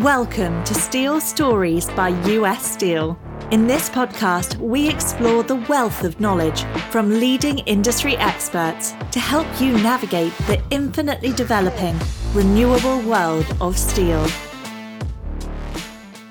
Welcome to Steel Stories by US Steel. In this podcast, we explore the wealth of knowledge from leading industry experts to help you navigate the infinitely developing, renewable world of steel.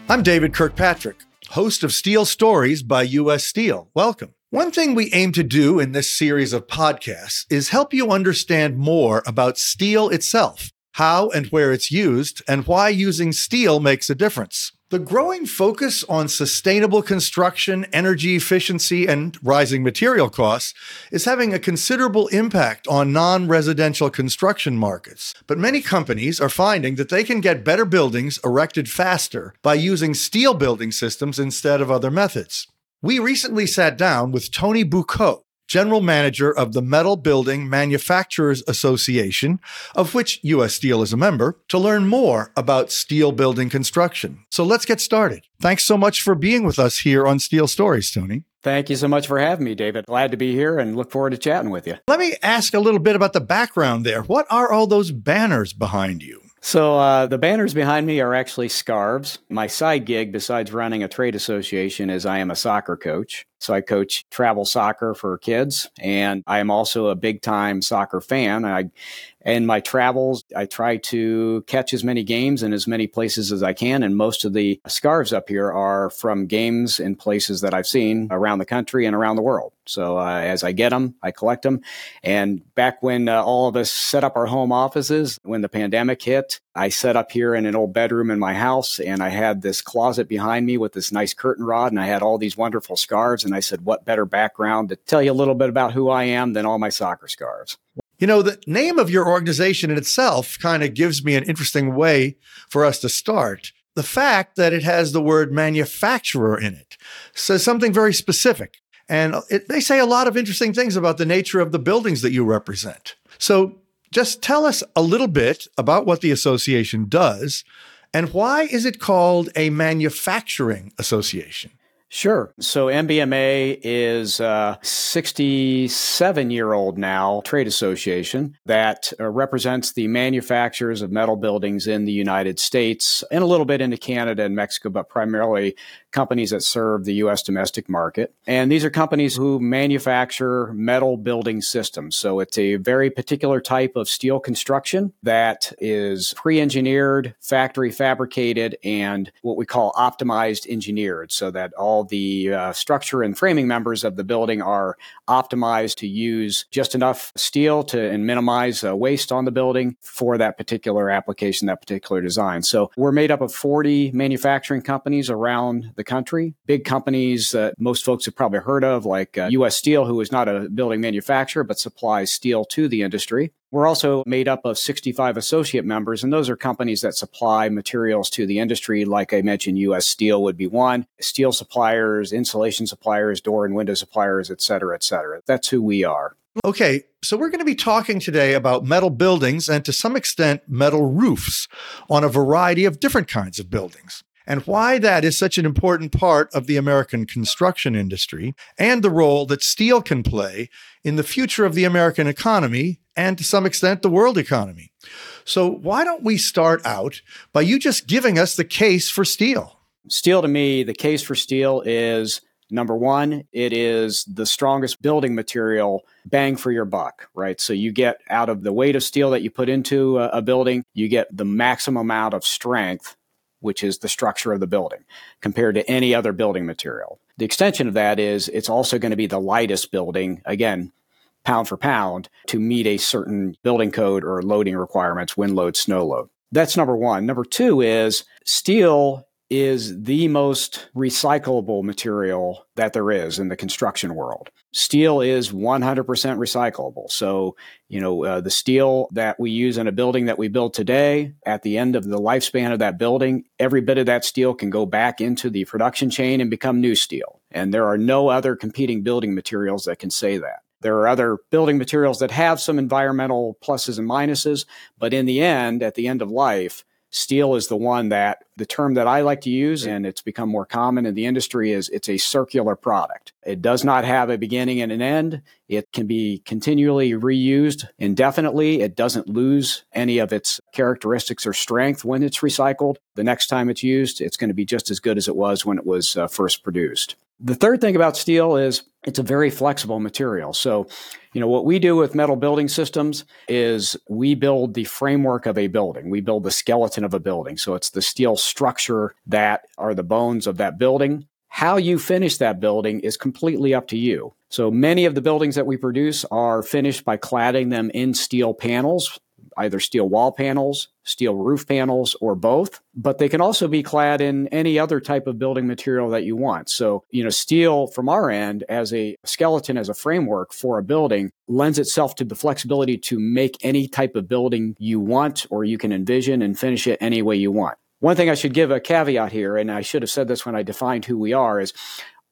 I'm David Kirkpatrick, host of Steel Stories by US Steel. Welcome. One thing we aim to do in this series of podcasts is help you understand more about steel itself how and where it's used, and why using steel makes a difference. The growing focus on sustainable construction, energy efficiency, and rising material costs is having a considerable impact on non residential construction markets. But many companies are finding that they can get better buildings erected faster by using steel building systems instead of other methods. We recently sat down with Tony Bouquot, general manager of the Metal Building Manufacturers Association, of which U.S. Steel is a member, to learn more about steel building construction. So let's get started. Thanks so much for being with us here on Steel Stories, Tony. Thank you so much for having me, David. Glad to be here and look forward to chatting with you. Let me ask a little bit about the background there. What are all those banners behind you? So, uh, the banners behind me are actually scarves. My side gig, besides running a trade association, is I am a soccer coach. So I coach travel soccer for kids, and I am also a big time soccer fan. I, in my travels, I try to catch as many games in as many places as I can. And most of the scarves up here are from games in places that I've seen around the country and around the world. So uh, as I get them, I collect them. And back when uh, all of us set up our home offices, when the pandemic hit, I set up here in an old bedroom in my house, and I had this closet behind me with this nice curtain rod, and I had all these wonderful scarves. And I said, what better background to tell you a little bit about who I am than all my soccer scarves? You know, the name of your organization in itself kind of gives me an interesting way for us to start. The fact that it has the word manufacturer in it says something very specific. And it, they say a lot of interesting things about the nature of the buildings that you represent. So just tell us a little bit about what the association does and why is it called a manufacturing association? Sure. So MBMA is a 67 year old now trade association that uh, represents the manufacturers of metal buildings in the United States and a little bit into Canada and Mexico, but primarily companies that serve the U.S. domestic market. And these are companies who manufacture metal building systems. So it's a very particular type of steel construction that is pre engineered, factory fabricated, and what we call optimized engineered so that all the uh, structure and framing members of the building are optimized to use just enough steel to and minimize uh, waste on the building for that particular application, that particular design. So we're made up of 40 manufacturing companies around the the country. Big companies that most folks have probably heard of, like uh, U.S. Steel, who is not a building manufacturer but supplies steel to the industry. We're also made up of 65 associate members, and those are companies that supply materials to the industry. Like I mentioned, U.S. Steel would be one, steel suppliers, insulation suppliers, door and window suppliers, et cetera, et cetera. That's who we are. Okay, so we're going to be talking today about metal buildings and to some extent metal roofs on a variety of different kinds of buildings and why that is such an important part of the American construction industry and the role that steel can play in the future of the American economy and to some extent the world economy. So, why don't we start out by you just giving us the case for steel? Steel to me, the case for steel is Number one, it is the strongest building material bang for your buck, right? So you get out of the weight of steel that you put into a, building, you get the maximum amount of strength which is the structure of the building, compared to any other building material. The extension of that is it's also going to be the lightest building, again, pound for pound, to meet a certain building code or loading requirements, wind load, snow load. That's number one. Number two is steel is the most recyclable material that there is in the construction world. Steel is 100% recyclable. So, you know, uh, the steel that we use in a building that we build today, at the end of the lifespan of that building, every bit of that steel can go back into the production chain and become new steel. And there are no other competing building materials that can say that. There are other building materials that have some environmental pluses and minuses, but in the end, at the end of life, Steel is the one that the term that I like to use, and it's become more common in the industry, is it's a circular product. It does not have a beginning and an end. It can be continually reused indefinitely. It doesn't lose any of its characteristics or strength when it's recycled. The next time it's used, it's going to be just as good as it was when it was uh, first produced. The third thing about steel is it's a very flexible material. So, you know, what we do with metal building systems is we build the framework of a building. We build the skeleton of a building. So it's the steel structure that are the bones of that building. How you finish that building is completely up to you. So many of the buildings that we produce are finished by cladding them in steel panels either steel wall panels, steel roof panels, or both. But they can also be clad in any other type of building material that you want. So, you know, steel from our end as a skeleton, as a framework for a building, lends itself to the flexibility to make any type of building you want or you can envision and finish it any way you want. One thing I should give a caveat here, and I should have said this when I defined who we are, is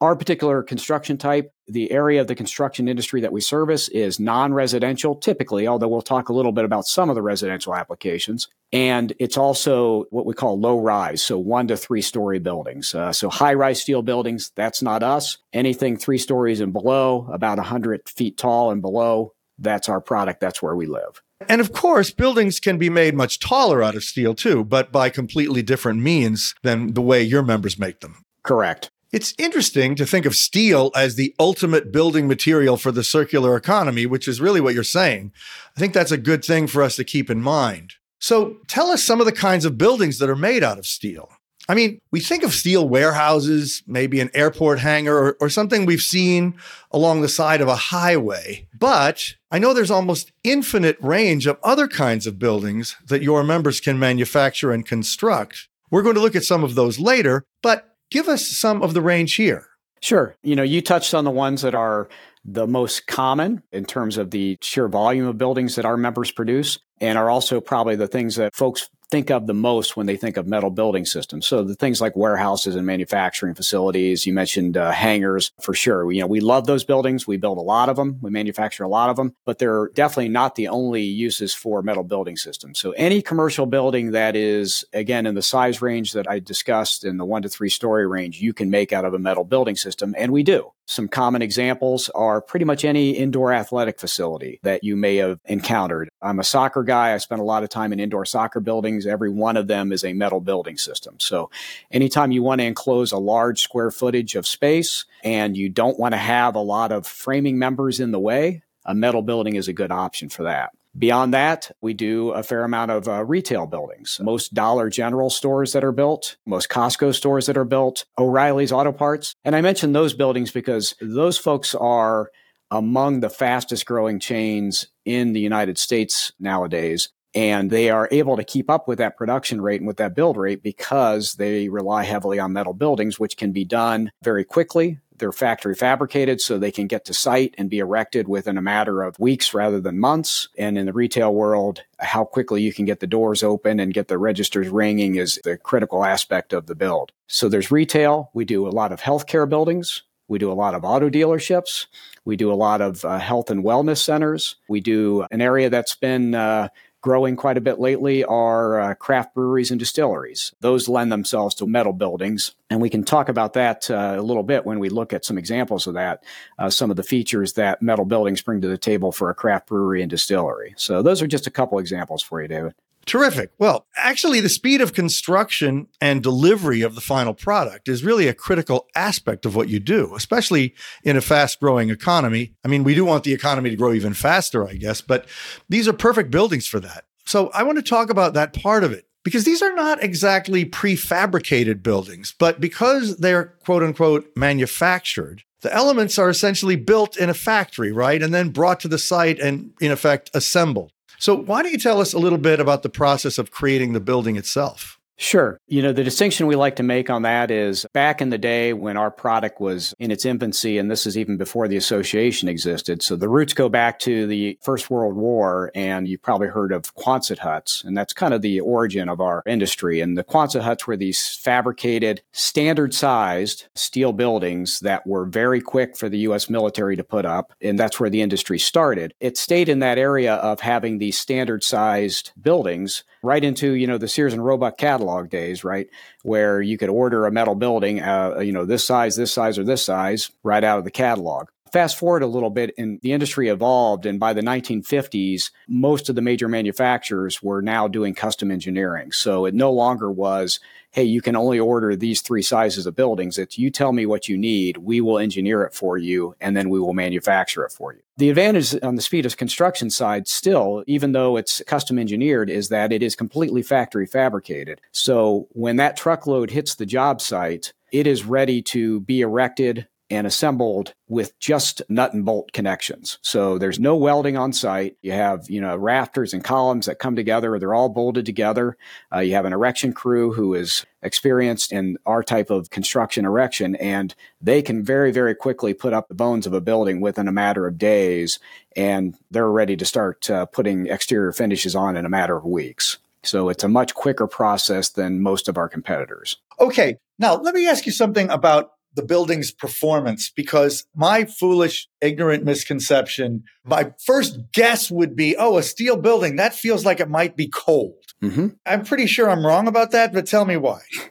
our particular construction type, the area of the construction industry that we service is non residential, typically, although we'll talk a little bit about some of the residential applications. And it's also what we call low rise, so one to three story buildings. Uh, so high rise steel buildings, that's not us. Anything three stories and below, about 100 feet tall and below, that's our product. That's where we live. And of course, buildings can be made much taller out of steel too, but by completely different means than the way your members make them. Correct. It's interesting to think of steel as the ultimate building material for the circular economy, which is really what you're saying. I think that's a good thing for us to keep in mind. So tell us some of the kinds of buildings that are made out of steel. I mean, we think of steel warehouses, maybe an airport hangar or, or, something we've seen along the side of a highway. But I know there's almost infinite range of other kinds of buildings that your members can manufacture and construct. We're going to look at some of those later, but Give us some of the range here. Sure. You know, you touched on the ones that are the most common in terms of the sheer volume of buildings that our members produce and are also probably the things that folks think of the most when they think of metal building systems. So the things like warehouses and manufacturing facilities. You mentioned uh, hangars for sure. We, you know, we love those buildings. We build a lot of them. We manufacture a lot of them, but they're definitely not the only uses for metal building systems. So any commercial building that is again in the size range that I discussed in the one to three story range, you can make out of a metal building system, and we do. Some common examples are pretty much any indoor athletic facility that you may have encountered. I'm a soccer guy. I spent a lot of time in indoor soccer buildings. Every one of them is a metal building system. So anytime you want to enclose a large square footage of space and you don't want to have a lot of framing members in the way, a metal building is a good option for that. Beyond that, we do a fair amount of uh, retail buildings. Most Dollar General stores that are built, most Costco stores that are built, O'Reilly's Auto Parts. And I mention those buildings because those folks are among the fastest growing chains in the United States nowadays. And they are able to keep up with that production rate and with that build rate because they rely heavily on metal buildings, which can be done very quickly they're factory fabricated so they can get to site and be erected within a matter of weeks rather than months. And in the retail world, how quickly you can get the doors open and get the registers ringing is the critical aspect of the build. So there's retail. We do a lot of healthcare buildings. We do a lot of auto dealerships. We do a lot of uh, health and wellness centers. We do an area that's been uh, growing quite a bit lately are uh, craft breweries and distilleries. Those lend themselves to metal buildings. And we can talk about that uh, a little bit when we look at some examples of that, uh, some of the features that metal buildings bring to the table for a craft brewery and distillery. So those are just a couple examples for you, David. Terrific. Well, actually, the speed of construction and delivery of the final product is really a critical aspect of what you do, especially in a fast growing economy. I mean, we do want the economy to grow even faster, I guess, but these are perfect buildings for that. So I want to talk about that part of it because these are not exactly prefabricated buildings, but because they're quote unquote manufactured, the elements are essentially built in a factory, right? And then brought to the site and, in effect, assembled. So, why don't you tell us a little bit about the process of creating the building itself? Sure. You know, the distinction we like to make on that is back in the day when our product was in its infancy, and this is even before the association existed. So the roots go back to the First World War, and you've probably heard of Quonset huts, and that's kind of the origin of our industry. And the Quonset huts were these fabricated, standard sized steel buildings that were very quick for the U.S. military to put up, and that's where the industry started. It stayed in that area of having these standard sized buildings right into you know the Sears and Roebuck days, right, where you could order a metal building, uh, you know this size, this size, or this size, right out of the catalog. Fast forward a little bit, and the industry evolved, and by the 1950s, most of the major manufacturers were now doing custom engineering. So it no longer was, hey, you can only order these three sizes of buildings. It's you tell me what you need, we will engineer it for you, and then we will manufacture it for you. The advantage on the speed of construction side, still, even though it's custom engineered, is that it is completely factory fabricated. So when that truckload hits the job site, it is ready to be erected, and assembled with just nut and bolt connections. So there's no welding on site. You have, you know, rafters and columns that come together. They're all bolted together. Uh, you have an erection crew who is experienced in our type of construction erection, and they can very, very quickly put up the bones of a building within a matter of days, and they're ready to start uh, putting exterior finishes on in a matter of weeks. So it's a much quicker process than most of our competitors. Okay. Now, let me ask you something about the building's performance because my foolish, ignorant misconception, my first guess would be, oh, a steel building, that feels like it might be cold. Mm-hmm. I'm pretty sure I'm wrong about that, but tell me why.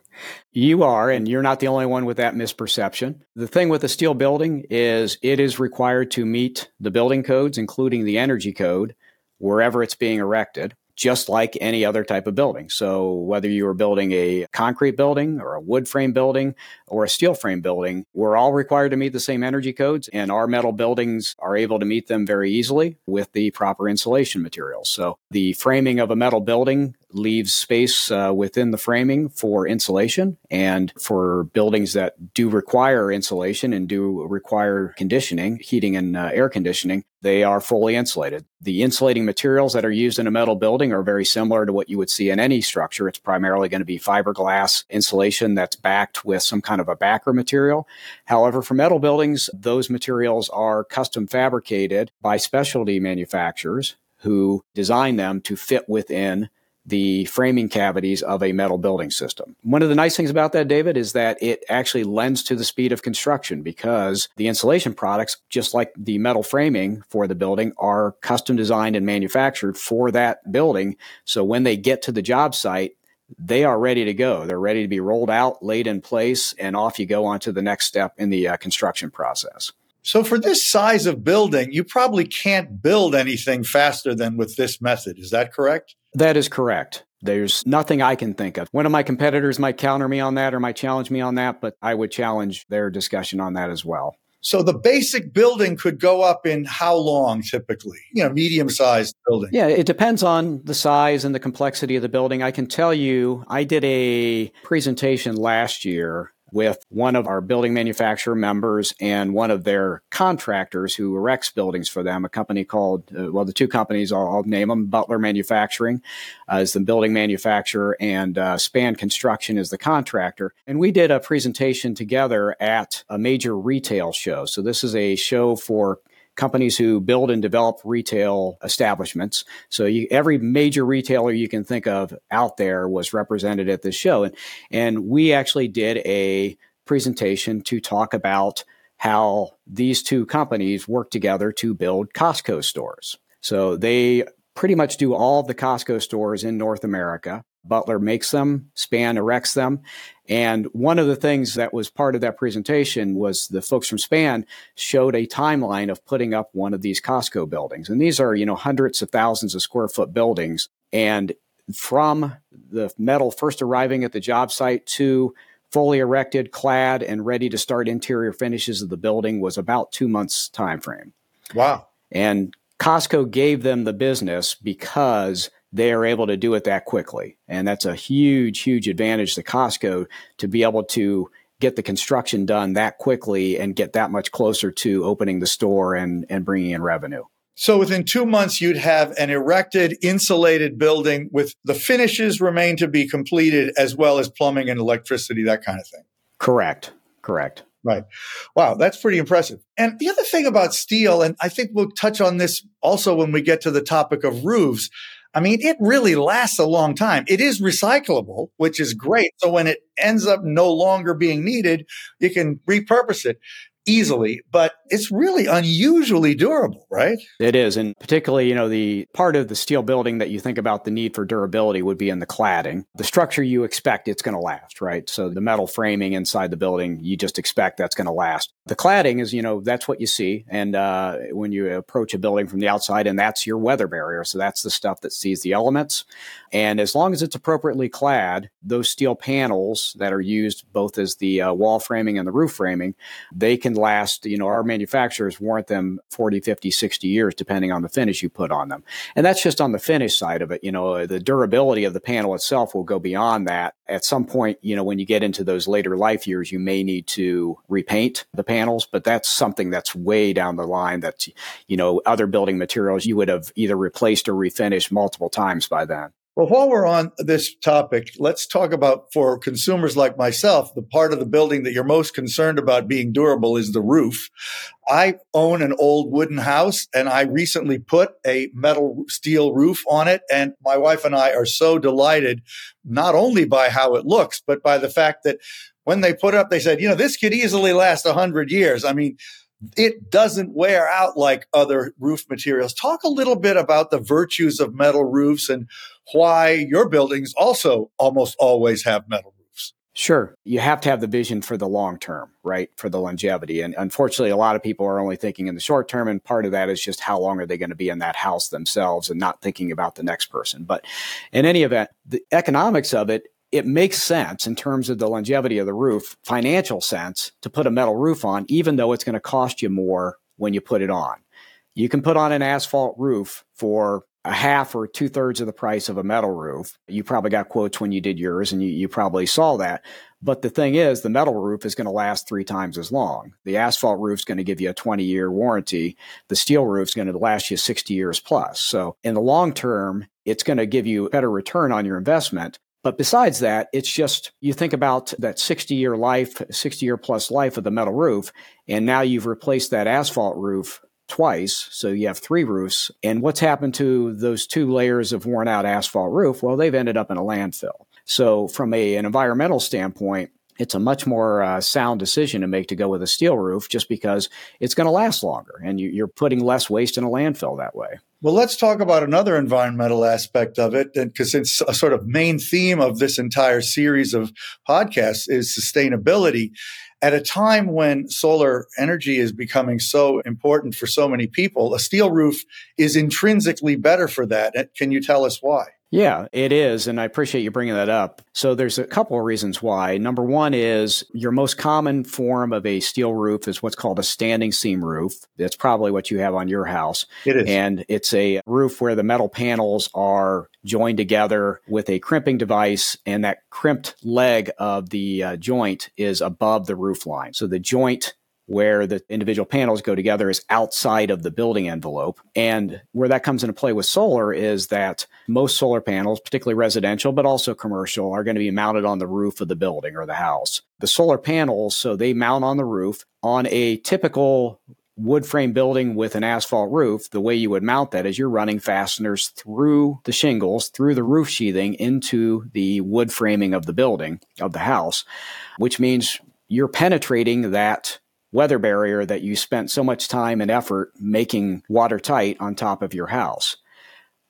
You are, and you're not the only one with that misperception. The thing with a steel building is it is required to meet the building codes, including the energy code, wherever it's being erected just like any other type of building. So whether you are building a concrete building or a wood frame building or a steel frame building, we're all required to meet the same energy codes and our metal buildings are able to meet them very easily with the proper insulation materials. So the framing of a metal building leaves space uh, within the framing for insulation and for buildings that do require insulation and do require conditioning, heating and uh, air conditioning, they are fully insulated. The insulating materials that are used in a metal building are very similar to what you would see in any structure. It's primarily going to be fiberglass insulation that's backed with some kind of a backer material. However, for metal buildings, those materials are custom fabricated by specialty manufacturers who design them to fit within the framing cavities of a metal building system. One of the nice things about that, David, is that it actually lends to the speed of construction because the insulation products, just like the metal framing for the building, are custom designed and manufactured for that building. So when they get to the job site, they are ready to go. They're ready to be rolled out, laid in place, and off you go on to the next step in the uh, construction process. So, for this size of building, you probably can't build anything faster than with this method. Is that correct? That is correct. There's nothing I can think of. One of my competitors might counter me on that or might challenge me on that, but I would challenge their discussion on that as well. So the basic building could go up in how long typically? You know, medium sized building. Yeah, it depends on the size and the complexity of the building. I can tell you, I did a presentation last year with one of our building manufacturer members and one of their contractors who erects buildings for them, a company called, uh, well, the two companies, I'll, I'll, name them Butler Manufacturing uh, is the building manufacturer and uh, Span Construction is the contractor. And we did a presentation together at a major retail show. So this is a show for companies who build and develop retail establishments. So you, every major retailer you can think of out there was represented at this show. And, and we actually did a presentation to talk about how these two companies work together to build Costco stores. So they pretty much do all of the Costco stores in North America. Butler makes them, Span erects them. And one of the things that was part of that presentation was the folks from Span showed a timeline of putting up one of these Costco buildings. And these are, you know, hundreds of thousands of square foot buildings. And from the metal first arriving at the job site to fully erected, clad, and ready to start interior finishes of the building was about two months time frame. Wow. And Costco gave them the business because they are able to do it that quickly. And that's a huge, huge advantage to Costco to be able to get the construction done that quickly and get that much closer to opening the store and, and bringing in revenue. So within two months, you'd have an erected, insulated building with the finishes remain to be completed, as well as plumbing and electricity, that kind of thing. Correct. Correct. Right. Wow, that's pretty impressive. And the other thing about steel, and I think we'll touch on this also when we get to the topic of roofs. I mean, it really lasts a long time. It is recyclable, which is great. So when it ends up no longer being needed, you can repurpose it easily, but it's really unusually durable, right? It is. And particularly, you know, the part of the steel building that you think about the need for durability would be in the cladding. The structure you expect it's going to last, right? So the metal framing inside the building, you just expect that's going to last. The cladding is, you know, that's what you see. And uh, when you approach a building from the outside, and that's your weather barrier. So that's the stuff that sees the elements. And as long as it's appropriately clad, those steel panels that are used both as the uh, wall framing and the roof framing, they can last, you know, our manufacturers warrant them 40, 50, 60 years, depending on the finish you put on them. And that's just on the finish side of it. You know, uh, the durability of the panel itself will go beyond that. At some point, you know, when you get into those later life years, you may need to repaint the panels, but that's something that's way down the line that, you know, other building materials you would have either replaced or refinished multiple times by then. While we're on this topic, let's talk about for consumers like myself, the part of the building that you're most concerned about being durable is the roof. I own an old wooden house and I recently put a metal steel roof on it. And my wife and I are so delighted, not only by how it looks, but by the fact that when they put up, they said, you know, this could easily last a hundred years. I mean, it doesn't wear out like other roof materials. Talk a little bit about the virtues of metal roofs and why your buildings also almost always have metal roofs. Sure. You have to have the vision for the long term, right? For the longevity. And unfortunately, a lot of people are only thinking in the short term. And part of that is just how long are they going to be in that house themselves and not thinking about the next person. But in any event, the economics of it it makes sense in terms of the longevity of the roof, financial sense, to put a metal roof on, even though it's going to cost you more when you put it on. You can put on an asphalt roof for a half or two thirds of the price of a metal roof. You probably got quotes when you did yours and you, you probably saw that. But the thing is, the metal roof is going to last three times as long. The asphalt roof is going to give you a 20 year warranty. The steel roof is going to last you 60 years plus. So in the long term, it's going to give you better return on your investment. But besides that, it's just you think about that 60 year life, 60 year plus life of the metal roof, and now you've replaced that asphalt roof twice. So you have three roofs. And what's happened to those two layers of worn out asphalt roof? Well, they've ended up in a landfill. So, from a, an environmental standpoint, it's a much more uh, sound decision to make to go with a steel roof just because it's going to last longer and you, are putting less waste in a landfill that way. Well, let's talk about another environmental aspect of it, because it's a sort of main theme of this entire series of podcasts is sustainability. At a time when solar energy is becoming so important for so many people, a steel roof is intrinsically better for that. Can you tell us why? Yeah, it is. And I appreciate you bringing that up. So there's a couple of reasons why. Number one is your most common form of a steel roof is what's called a standing seam roof. That's probably what you have on your house. It is. And it's a roof where the metal panels are joined together with a crimping device, and that crimped leg of the uh, joint is above the roof line. So the joint where the individual panels go together is outside of the building envelope. And where that comes into play with solar is that most solar panels, particularly residential, but also commercial, are going to be mounted on the roof of the building or the house. The solar panels, so they mount on the roof on a typical wood frame building with an asphalt roof, the way you would mount that is you're running fasteners through the shingles, through the roof sheathing into the wood framing of the building, of the house, which means you're penetrating that weather barrier that you spent so much time and effort making watertight on top of your house.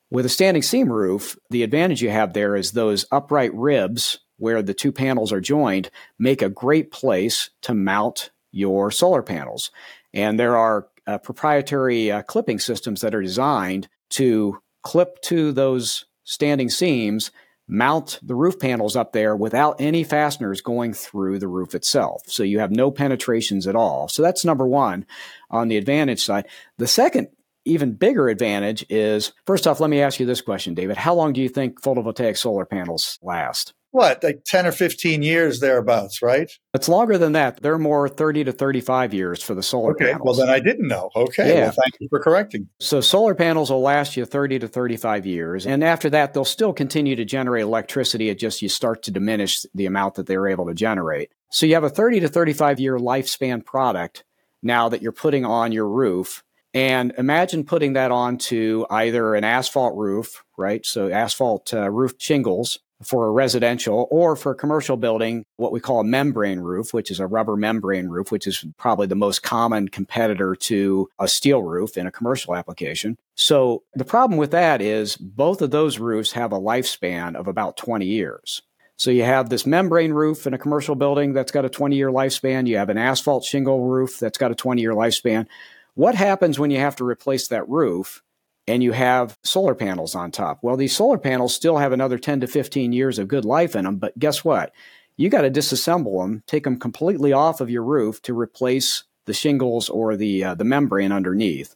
With a standing seam roof, the advantage you have there is those upright ribs where the two panels are joined make a great place to mount your solar panels. And there are uh, proprietary uh, clipping systems that are designed to clip to those standing seams mount the roof panels up there without any fasteners going through the roof itself. So you have no penetrations at all. So that's number one on the advantage side. The second, even bigger advantage is first off, let me ask you this question, David. How long do you think photovoltaic solar panels last? What, like 10 or 15 years thereabouts, right? It's longer than that. They're more 30 to 35 years for the solar okay, panels. well, then I didn't know. Okay, yeah. well, thank you for correcting. So, solar panels will last you 30 to 35 years. And after that, they'll still continue to generate electricity. It just you start to diminish the amount that they're able to generate. So, you have a 30 to 35 year lifespan product now that you're putting on your roof. And imagine putting that onto either an asphalt roof, right? So, asphalt uh, roof shingles for a residential or for a commercial building, what we call a membrane roof, which is a rubber membrane roof, which is probably the most common competitor to a steel roof in a commercial application. So the problem with that is both of those roofs have a lifespan of about 20 years. So you have this membrane roof in a commercial building that's got a 20 year lifespan. You have an asphalt shingle roof that's got a 20 year lifespan. What happens when you have to replace that roof? And you have solar panels on top. Well, these solar panels still have another 10 to 15 years of good life in them, but guess what? You got to disassemble them, take them completely off of your roof to replace the shingles or the uh, the membrane underneath.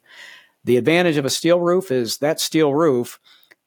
The advantage of a steel roof is that steel roof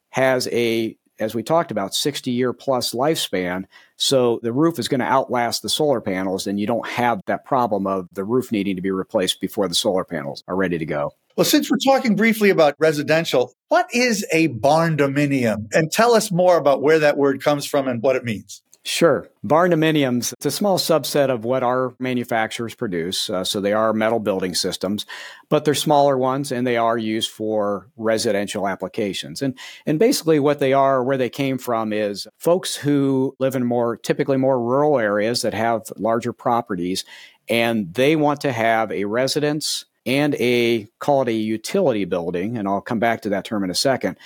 has a as we talked about 60 year plus lifespan so the roof is going to outlast the solar panels and you don't have that problem of the roof needing to be replaced before the solar panels are ready to go well, since we're talking briefly about residential, what is a barndominium? And tell us more about where that word comes from and what it means. Sure. Barndominiums, it's a small subset of what our manufacturers produce. Uh, so they are metal building systems, but they're smaller ones and they are used for residential applications. And, and basically what they are, where they came from is folks who live in more, typically more rural areas that have larger properties and they want to have a residence and a call it a utility building, and I'll come back to that term in a second,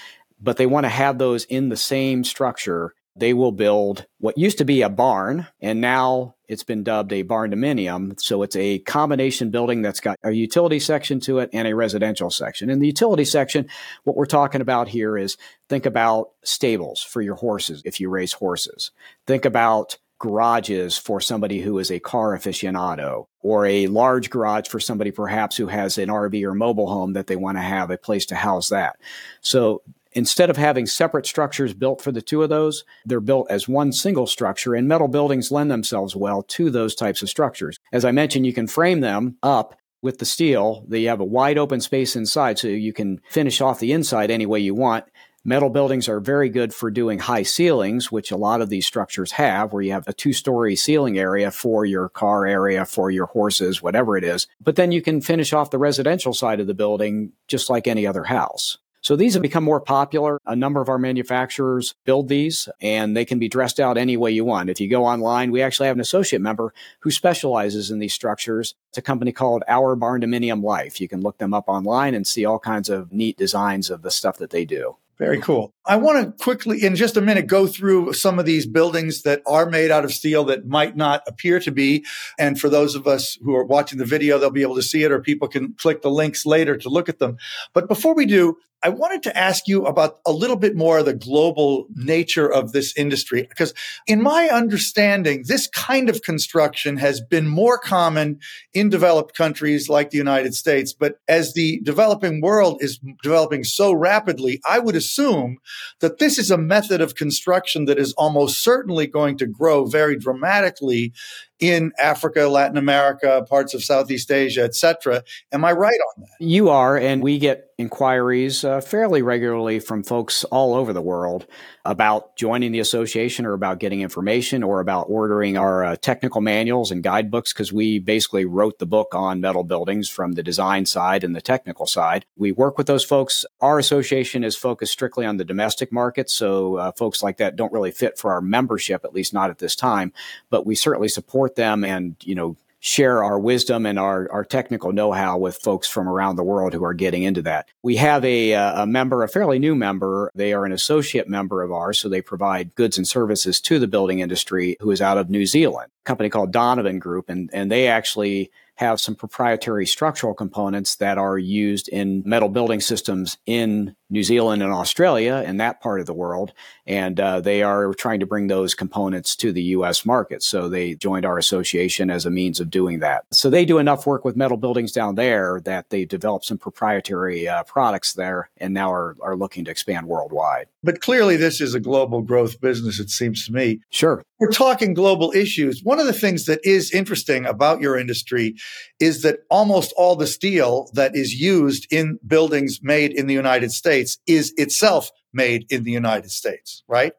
but they want to have those in the same structure. They will build what used to be a barn, and now it's been dubbed a barndominium. So it's a combination building that's got a utility section to it and a residential section. In the utility section, what we're talking about here is think about stables for your horses if you raise horses. Think about garages for somebody who is a car aficionado or a large garage for somebody perhaps who has an RV or mobile home that they want to have a place to house that. So instead of having separate structures built for the two of those, they're built as one single structure and metal buildings lend themselves well to those types of structures. As I mentioned, you can frame them up with the steel. They have a wide open space inside so you can finish off the inside any way you want Metal buildings are very good for doing high ceilings, which a lot of these structures have, where you have a two story ceiling area for your car area, for your horses, whatever it is. But then you can finish off the residential side of the building just like any other house. So these have become more popular. A number of our manufacturers build these and they can be dressed out any way you want. If you go online, we actually have an associate member who specializes in these structures. It's a company called Our Barndominium Life. You can look them up online and see all kinds of neat designs of the stuff that they do. Very cool. I want to quickly, in just a minute, go through some of these buildings that are made out of steel that might not appear to be. And for those of us who are watching the video, they'll be able to see it, or people can click the links later to look at them. But before we do, I wanted to ask you about a little bit more of the global nature of this industry. Because in my understanding, this kind of construction has been more common in developed countries like the United States. But as the developing world is developing so rapidly, I would assume that this is a method of construction that is almost certainly going to grow very dramatically in Africa, Latin America, parts of Southeast Asia, etc. Am I right on that? You are, and we get inquiries uh, fairly regularly from folks all over the world about joining the association or about getting information or about ordering our uh, technical manuals and guidebooks because we basically wrote the book on metal buildings from the design side and the technical side. We work with those folks. Our association is focused strictly on the domestic market, so uh, folks like that don't really fit for our membership, at least not at this time. But we certainly support them and you know share our wisdom and our, our technical know-how with folks from around the world who are getting into that. We have a, uh, a member, a fairly new member. They are an associate member of ours, so they provide goods and services to the building industry who is out of New Zealand, a company called Donovan Group. And, and they actually have some proprietary structural components that are used in metal building systems in New Zealand and Australia in that part of the world. And uh, they are trying to bring those components to the US market. So they joined our association as a means of doing that. So they do enough work with metal buildings down there that they developed some proprietary uh, products there and now are, are looking to expand worldwide. But clearly, this is a global growth business, it seems to me. Sure. We're talking global issues. One of the things that is interesting about your industry is that almost all the steel that is used in buildings made in the United States is itself made in the United States, right?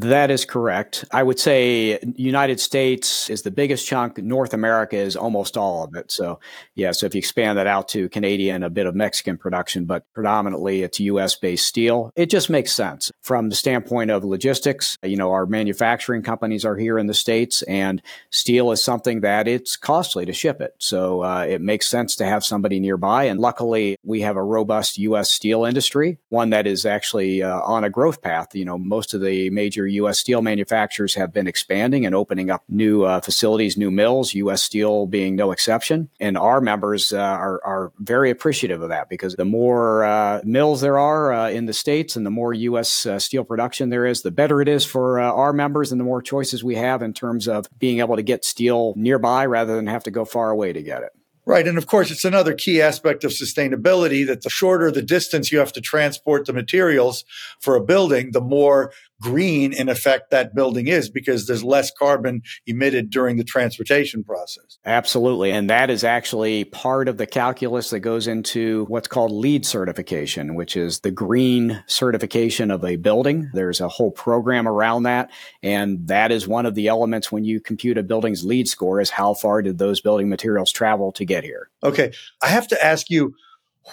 That is correct. I would say United States is the biggest chunk. North America is almost all of it. So, yeah, so if you expand that out to Canadian, a bit of Mexican production, but predominantly it's US based steel, it just makes sense from the standpoint of logistics. You know, our manufacturing companies are here in the States, and steel is something that it's costly to ship it. So, uh, it makes sense to have somebody nearby. And luckily, we have a robust US steel industry, one that is actually uh, on a growth path. You know, most of the major major U.S. steel manufacturers have been expanding and opening up new uh, facilities, new mills, U.S. Steel being no exception. And our members uh, are, are very appreciative of that because the more uh, mills there are uh, in the States and the more U.S. Uh, steel production there is, the better it is for uh, our members and the more choices we have in terms of being able to get steel nearby rather than have to go far away to get it. Right. And of course, it's another key aspect of sustainability that the shorter the distance you have to transport the materials for a building, the more green in effect that building is because there's less carbon emitted during the transportation process. Absolutely. And that is actually part of the calculus that goes into what's called LEED certification, which is the green certification of a building. There's a whole program around that. And that is one of the elements when you compute a building's LEED score is how far did those building materials travel to get here? Okay. I have to ask you,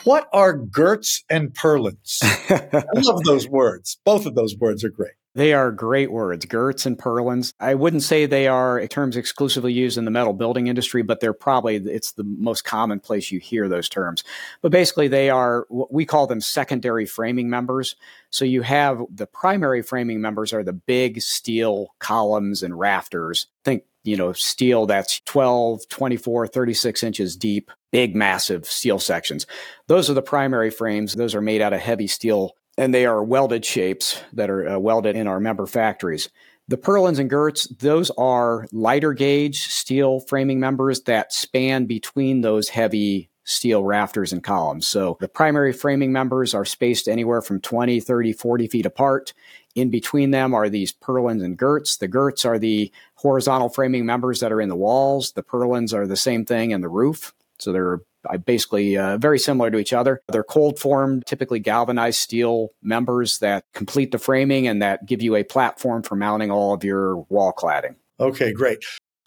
what are girts and purlins? I love those words. Both of those words are great. They are great words, girts and purlins. I wouldn't say they are terms exclusively used in the metal building industry, but they're probably it's the most common place you hear those terms. But basically, they are what we call them secondary framing members. So you have the primary framing members are the big steel columns and rafters. Think you know, steel that's 12, 24, 36 inches deep, big, massive steel sections. Those are the primary frames. Those are made out of heavy steel and they are welded shapes that are uh, welded in our member factories. The purlins and girts, those are lighter gauge steel framing members that span between those heavy steel rafters and columns. So the primary framing members are spaced anywhere from 20, 30, 40 feet apart. In between them are these purlins and girts. The girts are the horizontal framing members that are in the walls. The purlins are the same thing in the roof. So they're basically uh, very similar to each other. They're cold formed, typically galvanized steel members that complete the framing and that give you a platform for mounting all of your wall cladding. Okay, great.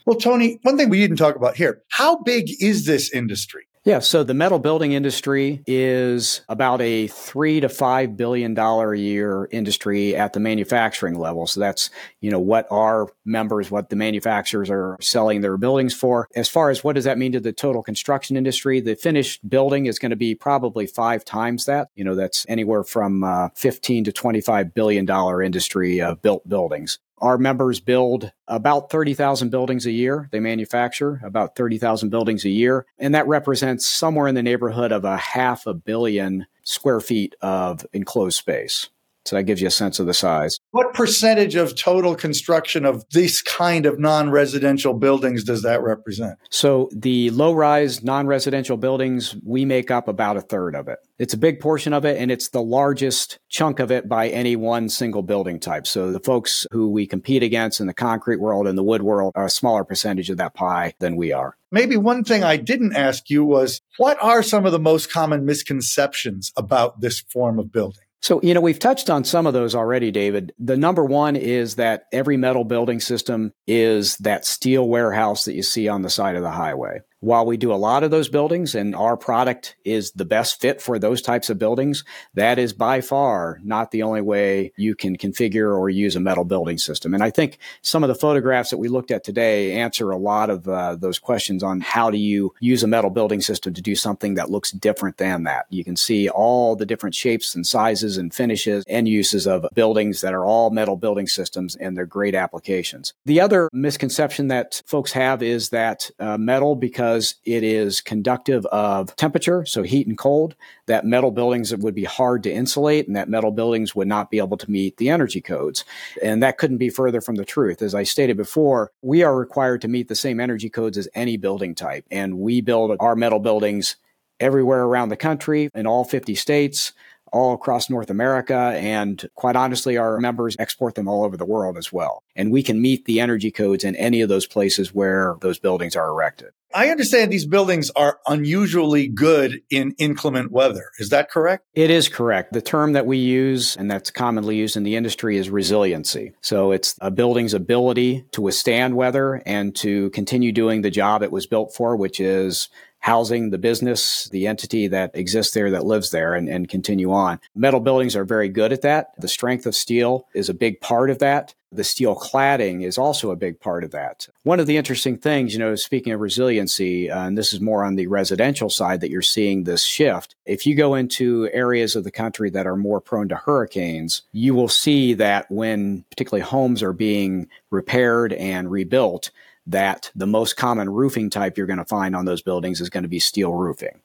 Well, Tony, one thing we didn't talk about here how big is this industry? Yeah, so the metal building industry is about a three to five billion dollar a year industry at the manufacturing level. So that's you know what our members, what the manufacturers are selling their buildings for. As far as what does that mean to the total construction industry, the finished building is going to be probably five times that. You know, that's anywhere from uh, fifteen to twenty five billion dollar industry of built buildings. Our members build about 30,000 buildings a year. They manufacture about 30,000 buildings a year. And that represents somewhere in the neighborhood of a half a billion square feet of enclosed space. So that gives you a sense of the size. What percentage of total construction of this kind of non residential buildings does that represent? So the low rise non residential buildings, we make up about a third of it. It's a big portion of it, and it's the largest chunk of it by any one single building type. So the folks who we compete against in the concrete world and the wood world are a smaller percentage of that pie than we are. Maybe one thing I didn't ask you was what are some of the most common misconceptions about this form of building? So, you know, we've touched on some of those already, David. The number one is that every metal building system is that steel warehouse that you see on the side of the highway while we do a lot of those buildings and our product is the best fit for those types of buildings, that is by far not the only way you can configure or use a metal building system. And I think some of the photographs that we looked at today answer a lot of uh, those questions on how do you use a metal building system to do something that looks different than that. You can see all the different shapes and sizes and finishes and uses of buildings that are all metal building systems and they're great applications. The other misconception that folks have is that uh, metal, because because it is conductive of temperature, so heat and cold, that metal buildings would be hard to insulate and that metal buildings would not be able to meet the energy codes. And that couldn't be further from the truth. As I stated before, we are required to meet the same energy codes as any building type. And we build our metal buildings everywhere around the country in all 50 states all across North America. And quite honestly, our members export them all over the world as well. And we can meet the energy codes in any of those places where those buildings are erected. I understand these buildings are unusually good in inclement weather. Is that correct? It is correct. The term that we use and that's commonly used in the industry is resiliency. So it's a building's ability to withstand weather and to continue doing the job it was built for, which is housing the business, the entity that exists there, that lives there, and, and continue on. Metal buildings are very good at that. The strength of steel is a big part of that. The steel cladding is also a big part of that. One of the interesting things, you know, speaking of resiliency, uh, and this is more on the residential side that you're seeing this shift. If you go into areas of the country that are more prone to hurricanes, you will see that when particularly homes are being repaired and rebuilt, that the most common roofing type you're going to find on those buildings is going to be steel roofing.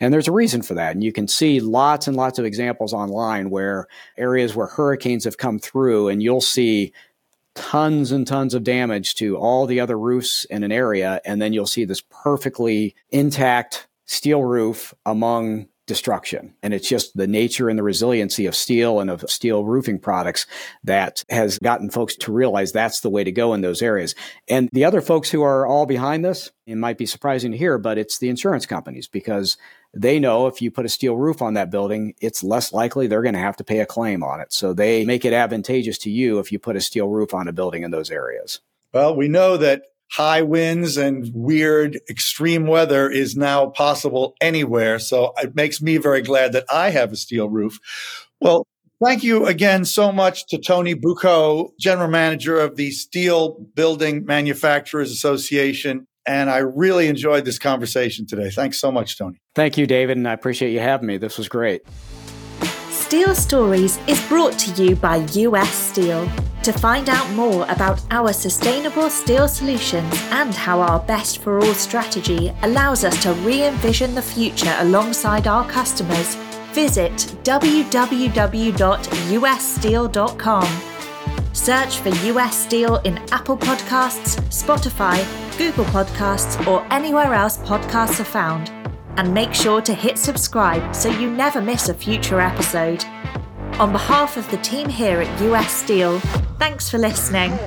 And there's a reason for that. And you can see lots and lots of examples online where areas where hurricanes have come through, and you'll see tons and tons of damage to all the other roofs in an area. And then you'll see this perfectly intact steel roof among destruction. And it's just the nature and the resiliency of steel and of steel roofing products that has gotten folks to realize that's the way to go in those areas. And the other folks who are all behind this, it might be surprising to hear, but it's the insurance companies because they know if you put a steel roof on that building, it's less likely they're going to have to pay a claim on it. So they make it advantageous to you if you put a steel roof on a building in those areas. Well, we know that high winds and weird extreme weather is now possible anywhere. So it makes me very glad that I have a steel roof. Well, thank you again so much to Tony Bouquot, General Manager of the Steel Building Manufacturers Association. And I really enjoyed this conversation today. Thanks so much, Tony. Thank you, David. And I appreciate you having me. This was great. Steel Stories is brought to you by US Steel. To find out more about our sustainable steel solutions and how our best for all strategy allows us to re envision the future alongside our customers, visit www.ussteel.com. Search for US Steel in Apple Podcasts, Spotify, Google Podcasts, or anywhere else podcasts are found and make sure to hit subscribe so you never miss a future episode. On behalf of the team here at US Steel, thanks for listening.